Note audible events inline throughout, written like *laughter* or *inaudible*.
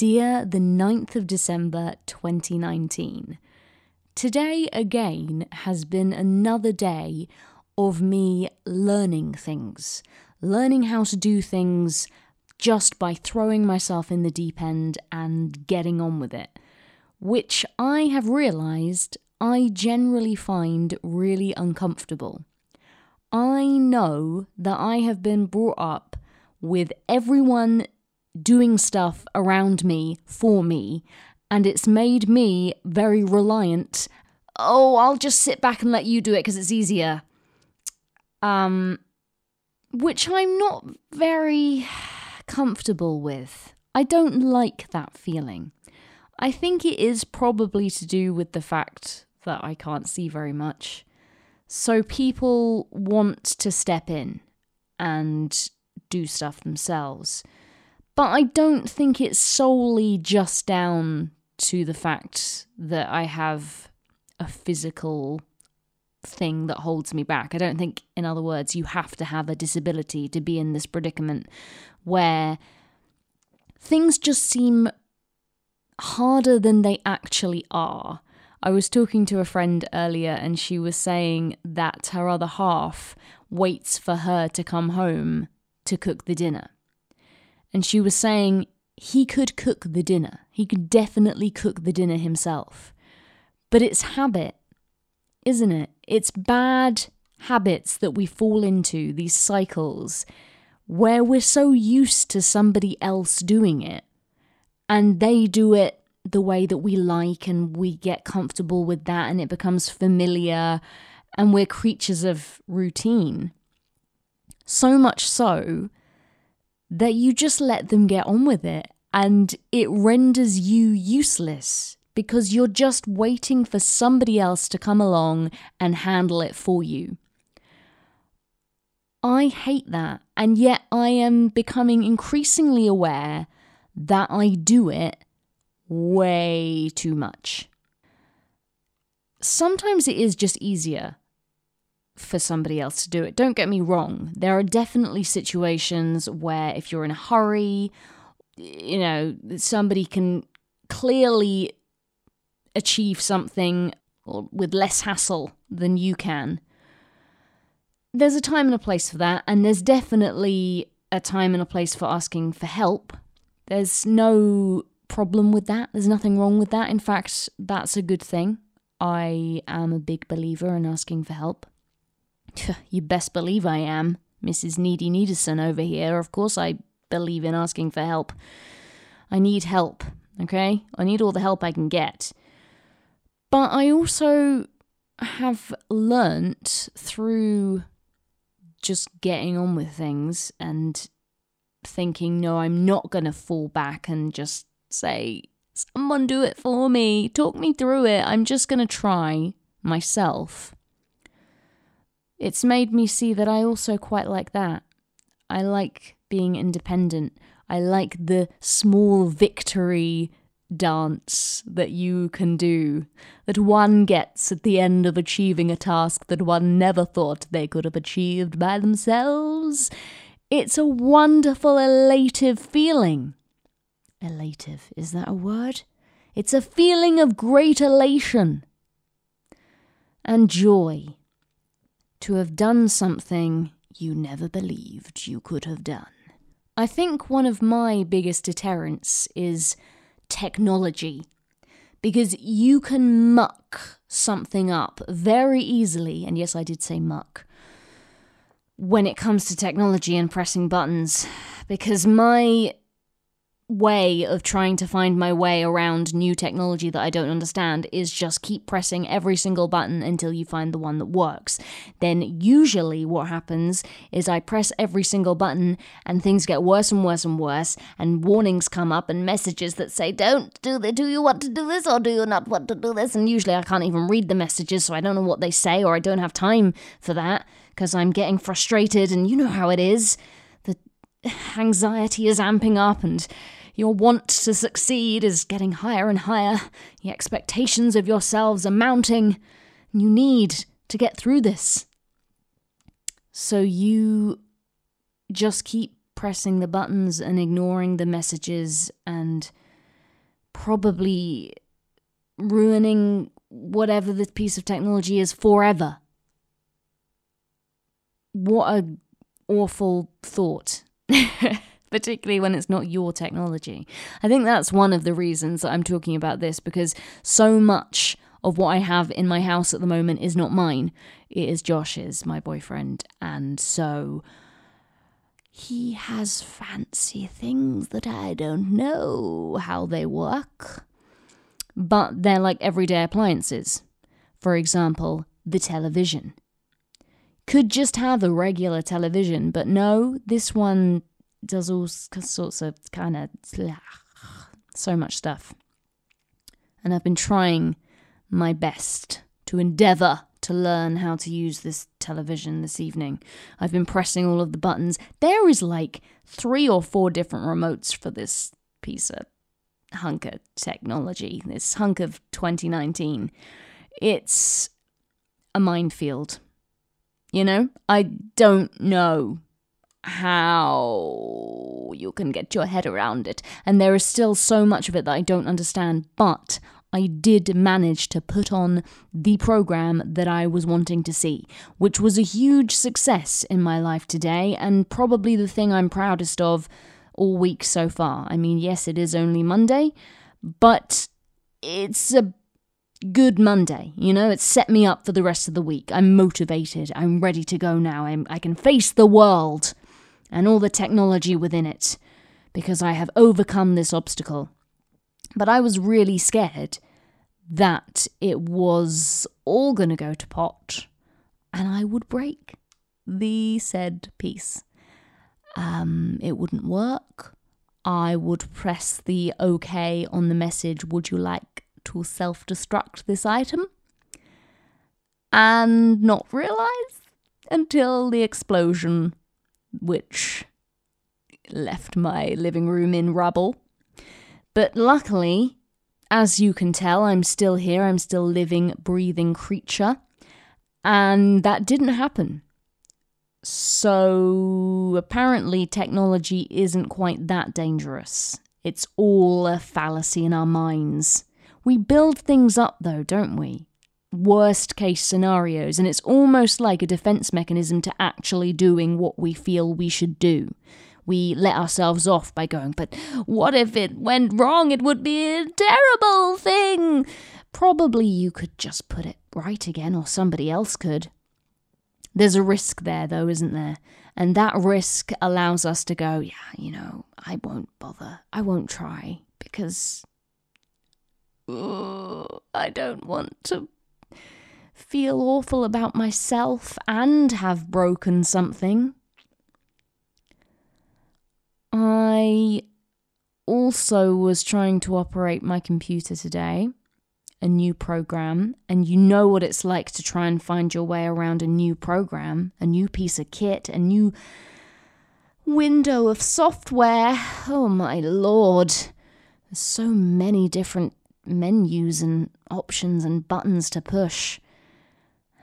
Dear the 9th of December 2019. Today again has been another day of me learning things, learning how to do things just by throwing myself in the deep end and getting on with it, which I have realised I generally find really uncomfortable. I know that I have been brought up with everyone doing stuff around me for me, and it's made me very reliant. Oh, I'll just sit back and let you do it because it's easier. Um, which I'm not very comfortable with. I don't like that feeling. I think it is probably to do with the fact that I can't see very much. So people want to step in and do stuff themselves. But I don't think it's solely just down to the fact that I have a physical thing that holds me back. I don't think, in other words, you have to have a disability to be in this predicament where things just seem harder than they actually are. I was talking to a friend earlier and she was saying that her other half waits for her to come home to cook the dinner. And she was saying he could cook the dinner. He could definitely cook the dinner himself. But it's habit, isn't it? It's bad habits that we fall into, these cycles, where we're so used to somebody else doing it and they do it the way that we like and we get comfortable with that and it becomes familiar and we're creatures of routine. So much so that you just let them get on with it and it renders you useless because you're just waiting for somebody else to come along and handle it for you. I hate that, and yet I am becoming increasingly aware that I do it way too much. Sometimes it is just easier for somebody else to do it. Don't get me wrong. There are definitely situations where if you're in a hurry, you know, somebody can clearly achieve something with less hassle than you can. There's a time and a place for that, and there's definitely a time and a place for asking for help. There's no problem with that. There's nothing wrong with that. In fact, that's a good thing. I am a big believer in asking for help. You best believe I am. Mrs. Needy Neederson over here. Of course, I believe in asking for help. I need help, okay? I need all the help I can get. But I also have learnt through just getting on with things and thinking, no, I'm not going to fall back and just say, someone do it for me, talk me through it. I'm just going to try myself it's made me see that I also quite like that. I like being independent. I like the small victory dance that you can do, that one gets at the end of achieving a task that one never thought they could have achieved by themselves. It's a wonderful, elative feeling. Elative, is that a word? It's a feeling of great elation and joy to have done something you never believed you could have done. I think one of my biggest deterrents is technology. Because you can muck something up very easily, and yes, I did say muck, when it comes to technology and pressing buttons. Because my way of trying to find my way around new technology that I don't understand is just keep pressing every single button until you find the one that works. Then, usually, what happens is I press every single button and things get worse and worse and worse, and warnings come up and messages that say, Don't do this, do you want to do this or do you not want to do this? And usually, I can't even read the messages, so I don't know what they say or I don't have time for that because I'm getting frustrated, and you know how it is. The *sighs* anxiety is amping up and your want to succeed is getting higher and higher. The expectations of yourselves are mounting. You need to get through this. So you just keep pressing the buttons and ignoring the messages and probably ruining whatever this piece of technology is forever. What a awful thought. *laughs* Particularly when it's not your technology. I think that's one of the reasons that I'm talking about this because so much of what I have in my house at the moment is not mine. It is Josh's, my boyfriend. And so he has fancy things that I don't know how they work. But they're like everyday appliances. For example, the television. Could just have a regular television, but no, this one does all sorts of kind of so much stuff. And I've been trying my best to endeavour to learn how to use this television this evening. I've been pressing all of the buttons. There is like three or four different remotes for this piece of hunk of technology, this hunk of 2019. It's a minefield. You know, I don't know how you can get your head around it, and there is still so much of it that I don't understand, but I did manage to put on the program that I was wanting to see, which was a huge success in my life today and probably the thing I'm proudest of all week so far. I mean, yes, it is only Monday, but it's a good Monday. You know, it's set me up for the rest of the week. I'm motivated. I'm ready to go now. I'm, I can face the world and all the technology within it because I have overcome this obstacle. But I was really scared that it was all going to go to pot and I would break the said piece. Um, it wouldn't work. I would press the OK on the message, Would you like to self destruct this item? And not realize until the explosion, which left my living room in rubble. But luckily, as you can tell, I'm still here. I'm still living, breathing creature. And that didn't happen. So apparently, technology isn't quite that dangerous. It's all a fallacy in our minds. We build things up, though, don't we? Worst case scenarios, and it's almost like a defense mechanism to actually doing what we feel we should do we let ourselves off by going, but what if it went wrong? It would be a terrible thing. Probably you could just put it right again, or somebody else could. There's a risk there, though, isn't there? And that risk allows us to go, yeah, you know, I won't bother. I won't try because I don't want to feel awful about myself and have broken something. I also was trying to operate my computer today, a new program, and you know what it's like to try and find your way around a new program, a new piece of kit, a new window of software. Oh my lord. There's so many different menus and options and buttons to push.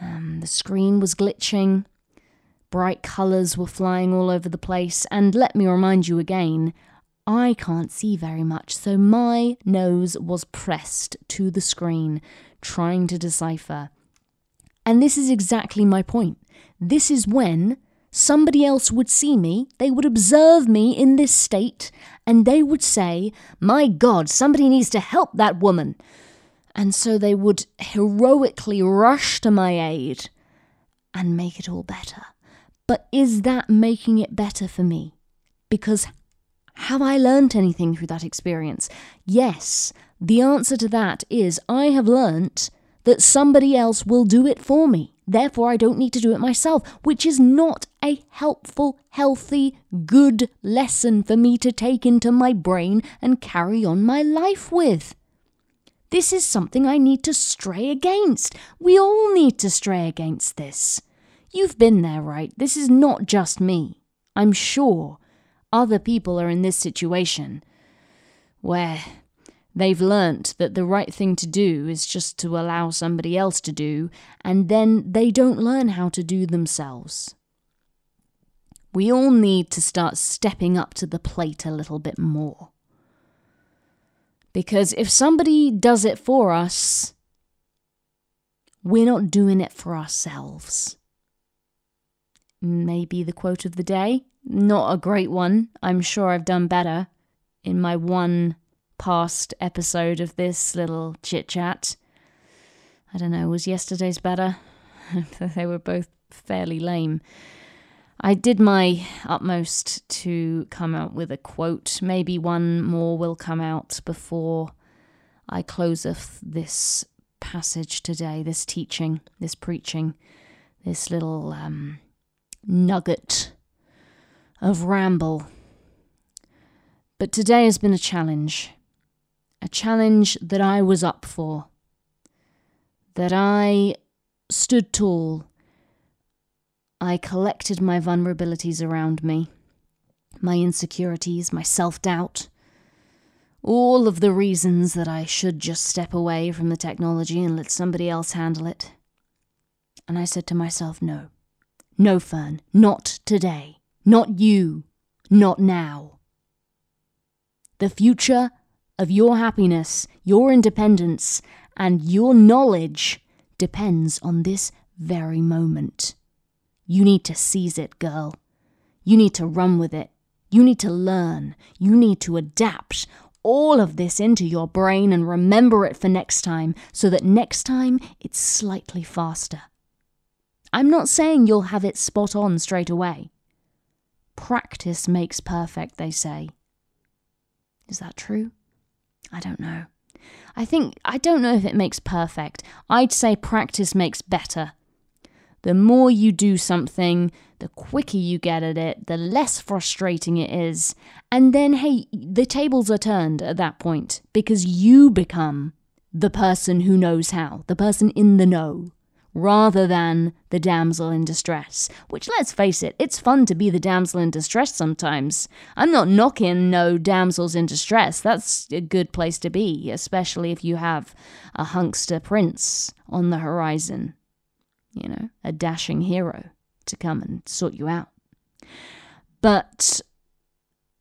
Um, the screen was glitching. Bright colours were flying all over the place, and let me remind you again, I can't see very much, so my nose was pressed to the screen, trying to decipher. And this is exactly my point. This is when somebody else would see me, they would observe me in this state, and they would say, My God, somebody needs to help that woman. And so they would heroically rush to my aid and make it all better. But is that making it better for me? Because have I learnt anything through that experience? Yes. The answer to that is I have learnt that somebody else will do it for me. Therefore, I don't need to do it myself, which is not a helpful, healthy, good lesson for me to take into my brain and carry on my life with. This is something I need to stray against. We all need to stray against this. You've been there, right? This is not just me. I'm sure other people are in this situation where they've learnt that the right thing to do is just to allow somebody else to do, and then they don't learn how to do themselves. We all need to start stepping up to the plate a little bit more. Because if somebody does it for us, we're not doing it for ourselves. Maybe the quote of the day. Not a great one. I'm sure I've done better in my one past episode of this little chit chat. I don't know, was yesterday's better? *laughs* they were both fairly lame. I did my utmost to come out with a quote. Maybe one more will come out before I close off this passage today, this teaching, this preaching, this little um, nugget of ramble. But today has been a challenge, a challenge that I was up for, that I stood tall. I collected my vulnerabilities around me, my insecurities, my self doubt, all of the reasons that I should just step away from the technology and let somebody else handle it. And I said to myself, no. No, Fern, not today. Not you. Not now. The future of your happiness, your independence, and your knowledge depends on this very moment. You need to seize it, girl. You need to run with it. You need to learn. You need to adapt all of this into your brain and remember it for next time so that next time it's slightly faster. I'm not saying you'll have it spot on straight away. Practice makes perfect, they say. Is that true? I don't know. I think, I don't know if it makes perfect. I'd say practice makes better. The more you do something, the quicker you get at it, the less frustrating it is. And then, hey, the tables are turned at that point because you become the person who knows how, the person in the know rather than the damsel in distress. Which, let's face it, it's fun to be the damsel in distress sometimes. I'm not knocking no damsels in distress. That's a good place to be, especially if you have a hunkster prince on the horizon. You know, a dashing hero to come and sort you out. But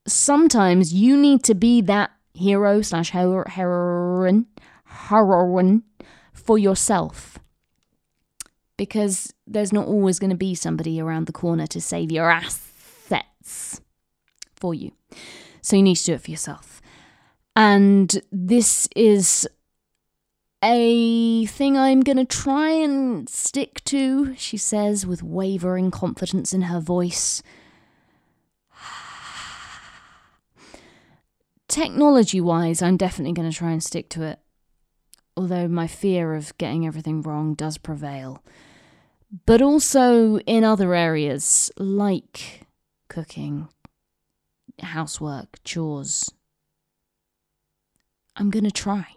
sometimes you need to be that hero slash heroine, heroine for yourself because there's not always going to be somebody around the corner to save your assets for you. So you need to do it for yourself. And this is a thing I'm to try and stick to, she says with wavering confidence in her voice. Technology wise, I'm definitely to try and stick to it although my fear of getting everything wrong does prevail. But also in other areas like cooking, housework, chores. I'm to try.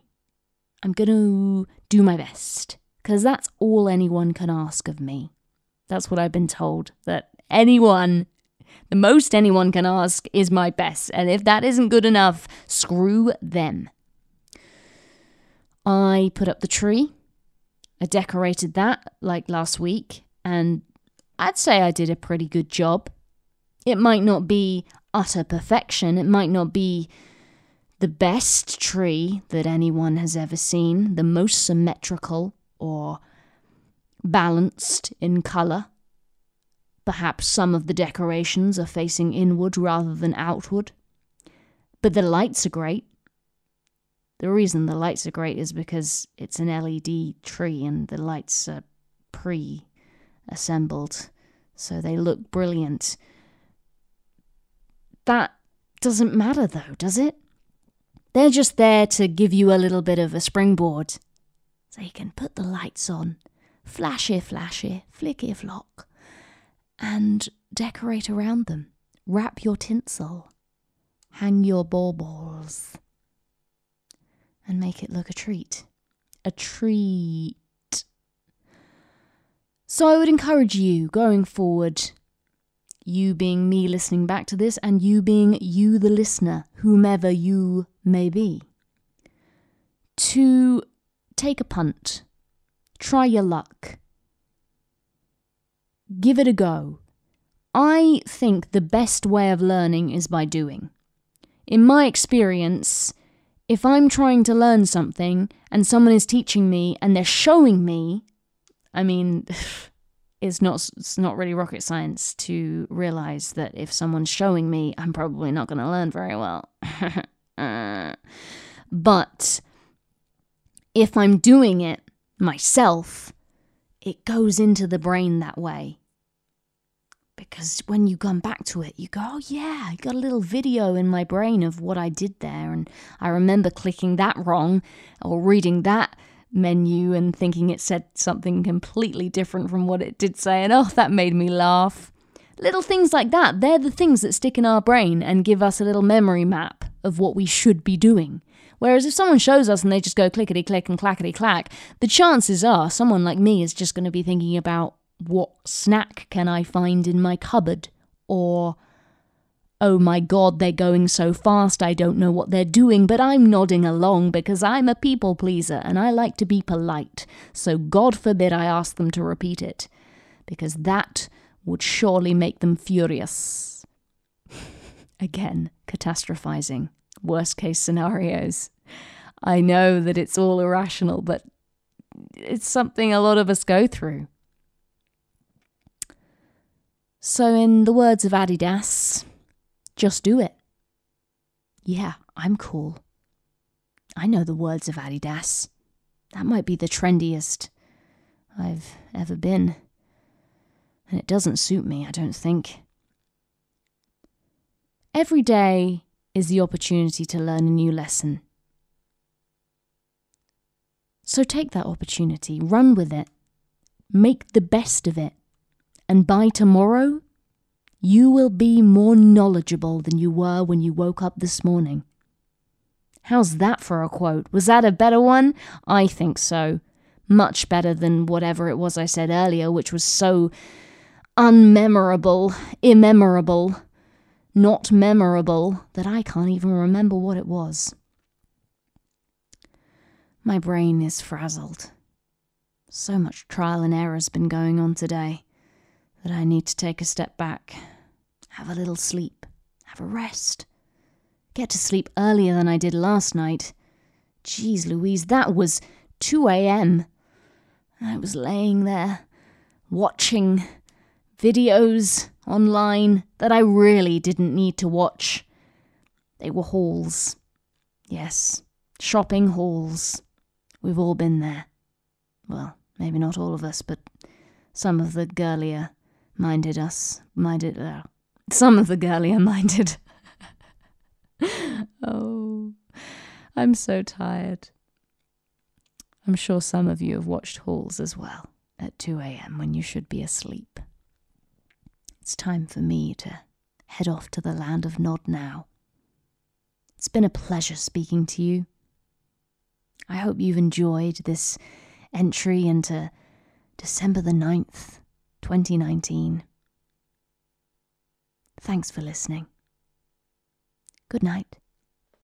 I'm going to do my best because that's all anyone can ask of me. That's what I've been told that anyone, the most anyone can ask is my best. And if that isn't good enough, screw them. I put up the tree. I decorated that like last week, and I'd say I did a pretty good job. It might not be utter perfection, it might not be the best tree that anyone has ever seen, the most symmetrical or balanced in colour. Perhaps some of the decorations are facing inward rather than outward. But the lights are great. The reason the lights are great is because it's an LED tree and the lights are pre assembled, so they look brilliant. That doesn't matter though, does it? They're just there to give you a little bit of a springboard. So you can put the lights on, flashy, flashy, flicky flock, and decorate around them. Wrap your tinsel, hang your baubles and make it look a treat. A treat. So I would encourage you going forward, you being me listening back to this, and you being you, the listener, whomever you may be, to take a punt, try your luck, give it a go. I think the best way of learning is by doing. In my experience, if I'm trying to learn something and someone is teaching me and they're showing me, I mean, *laughs* it's not it's not really rocket science to realize that if someone's showing me, I'm probably not going to learn very well. *laughs* Uh, but if I'm doing it myself, it goes into the brain that way because when you come back to it, you go, oh, yeah, I got a little video in my brain of what I did there. And I remember clicking that wrong or reading that menu and thinking it said something completely different from what it did say. And oh, that made me laugh. Little things like that, they're the things that stick in our brain and give us a little memory map of what we should be doing. Whereas if someone shows us and they just go clickety click and clackety clack, the chances are someone like me is just going to be thinking about what snack can I find in my cupboard? Or, oh my god, they're going so fast, I don't know what they're doing, but I'm nodding along because I'm a people pleaser and I like to be polite, so God forbid I ask them to repeat it, because that would surely make them furious. *laughs* Again, catastrophizing. Worst case scenarios. I know that it's all irrational, but it's something a lot of us go through. So, in the words of Adidas, just do it. Yeah, I'm cool. I know the words of Adidas. That might be the trendiest I've ever been. And it doesn't suit me, I don't think. Every day is the opportunity to learn a new lesson. So take that opportunity, run with it, make the best of it and by tomorrow, you will be more knowledgeable than you were when you woke up this morning. How's that for a quote? Was that a better one? I think so. Much better than whatever it was I said earlier, which was so unmemorable, immemorable, not memorable, that I can't even remember what it was. My brain is frazzled. So much trial and error's been going on today that I need to take a step back, have a little sleep, have a rest, get to sleep earlier than I did last night. Geez, Louise, that was 2 a.m. I was laying there, watching videos online that I really didn't need to watch. They were hauls. Yes, shopping hauls. We've all been there. Well, maybe not all of us, but some of the girlier minded us, minded, uh, some of the girlier minded. *laughs* oh, I'm so tired. I'm sure some of you have watched hauls as well at 2 a.m. when you should be asleep. It's time for me to head off to the land of Nod now. It's been a pleasure speaking to you. I hope you've enjoyed this entry into December the 9th, 2019. Thanks for listening. Good night.